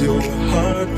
your heart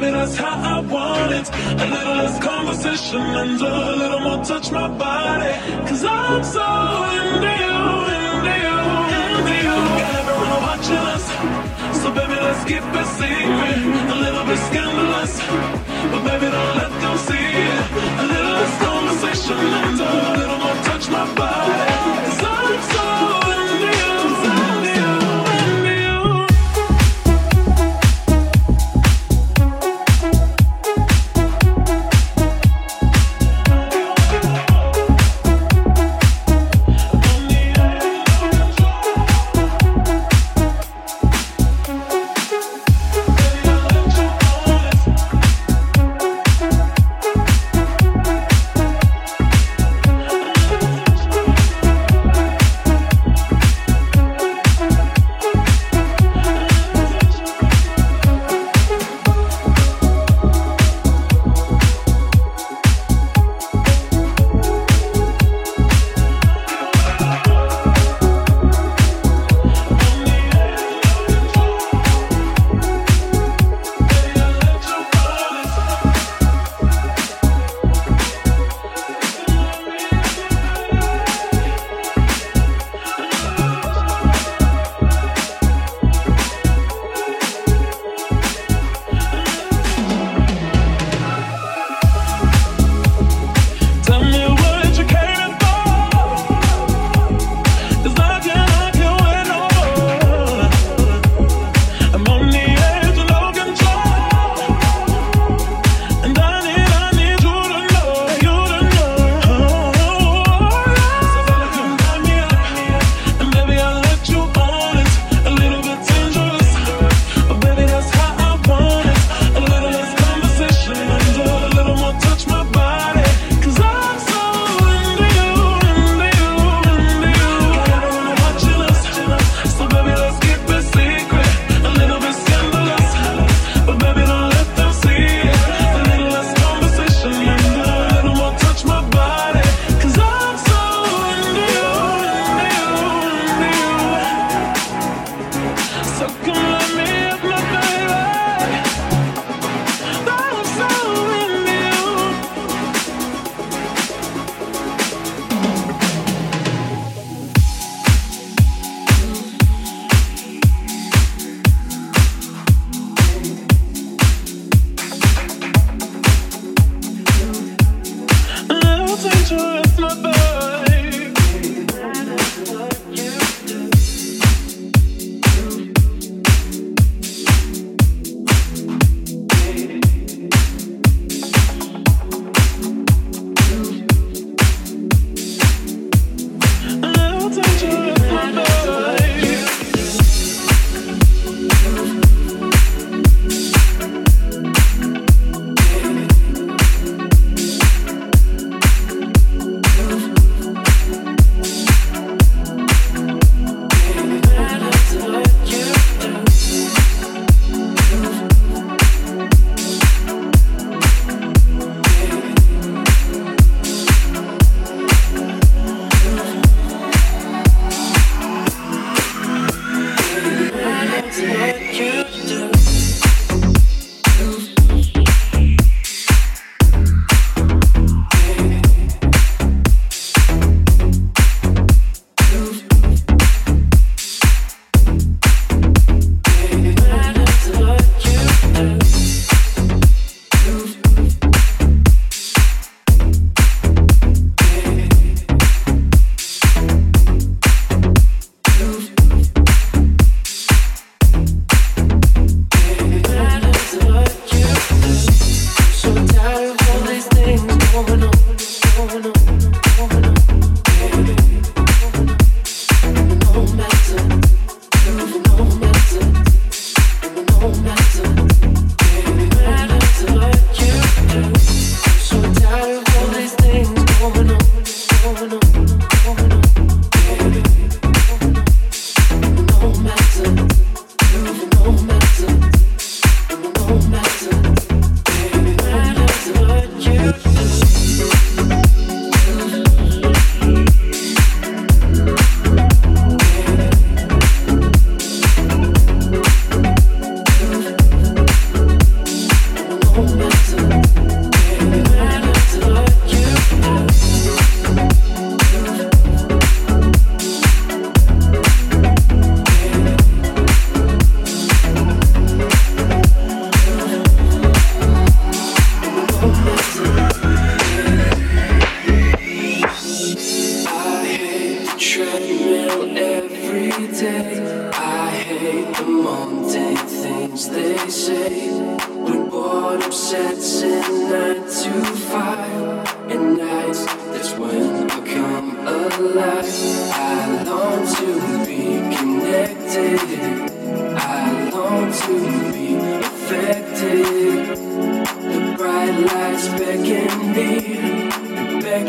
baby, that's how I want it. A little less conversation and a little more touch my body. Cause I'm so into you, into you, into you. Everyone watching us. So baby, let's keep it secret. A little bit scandalous. But baby, don't let them see it. A little less conversation and a little more touch my body.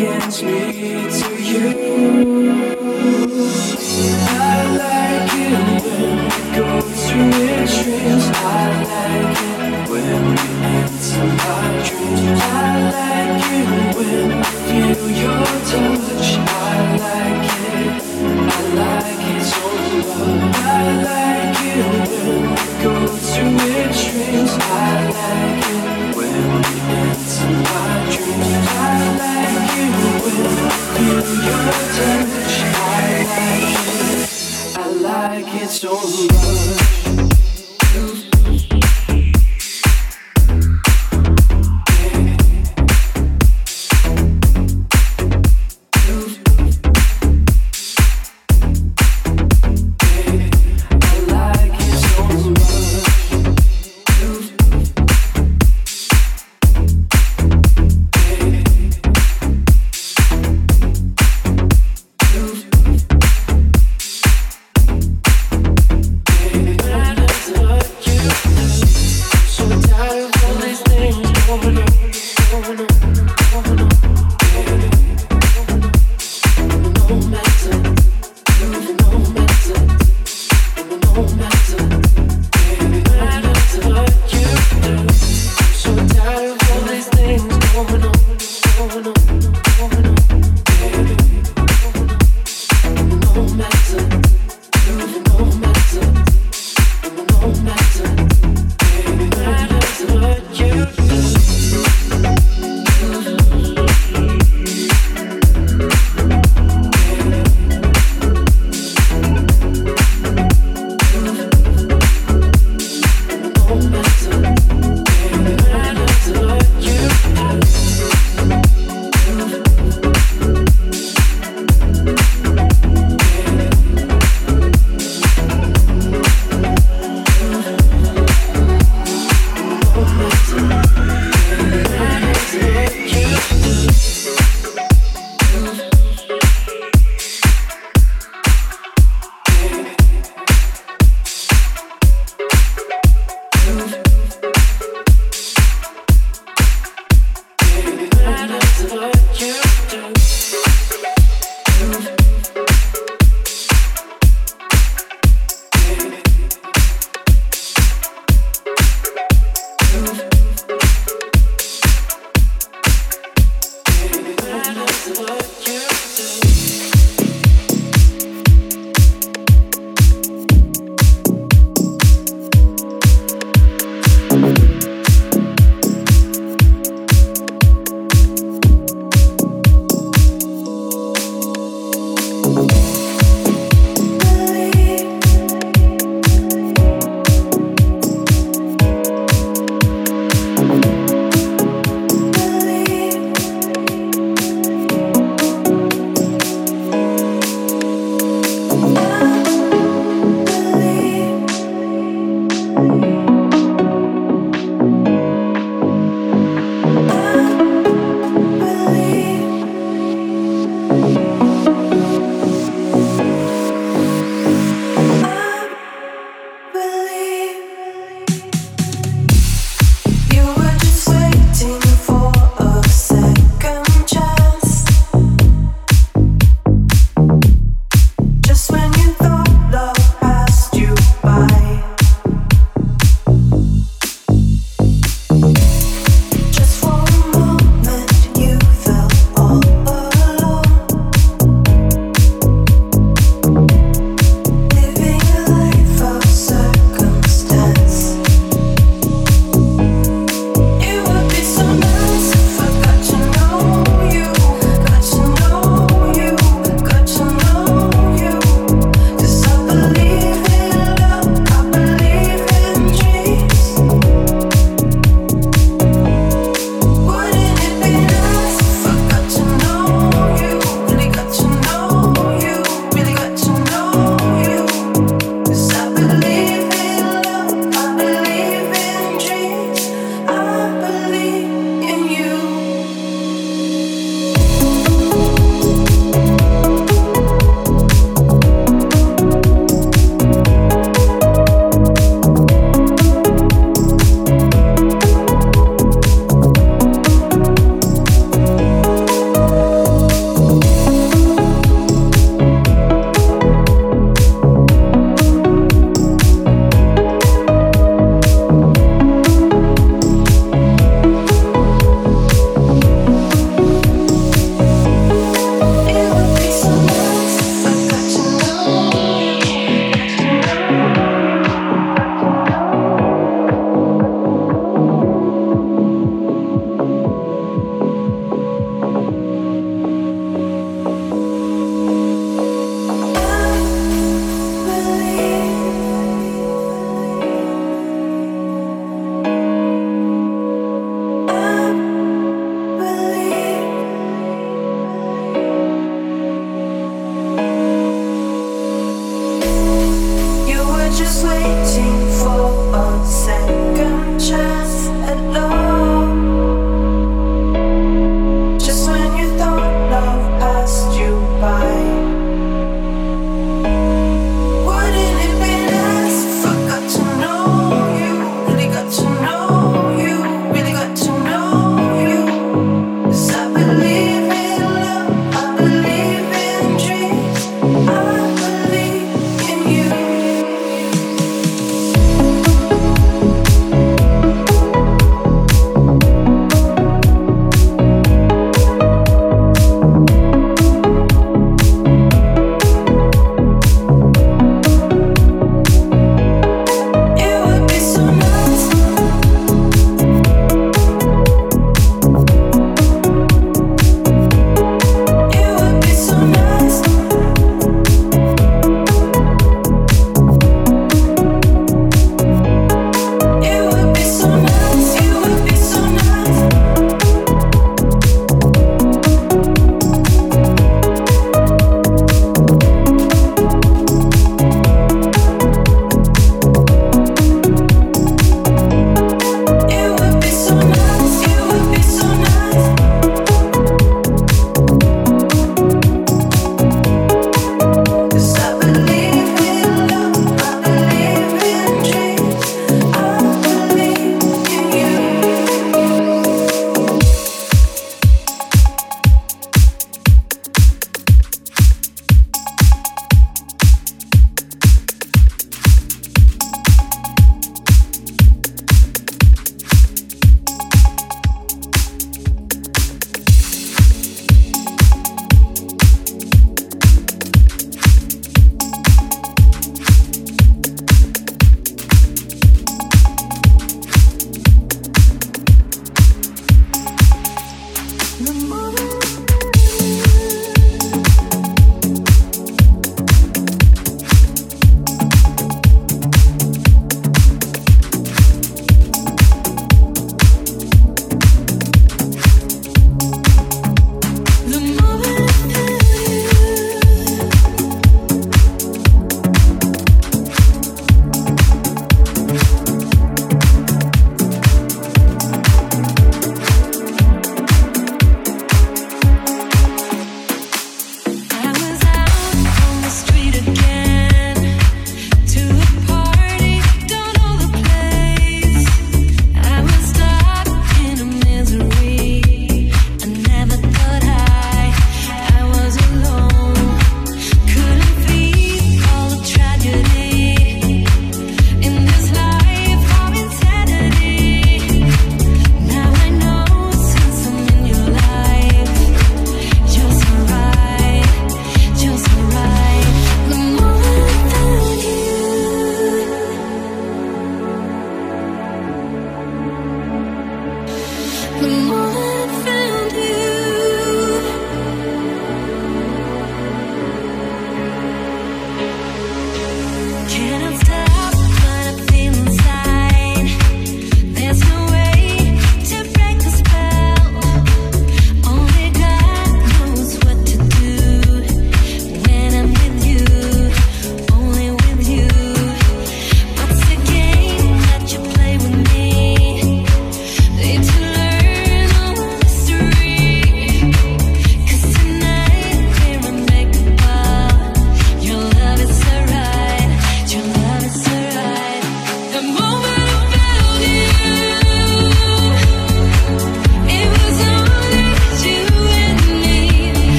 Second me to you. I like it when we go through extremes. I like it when we enter my dreams. I like it when I feel your it so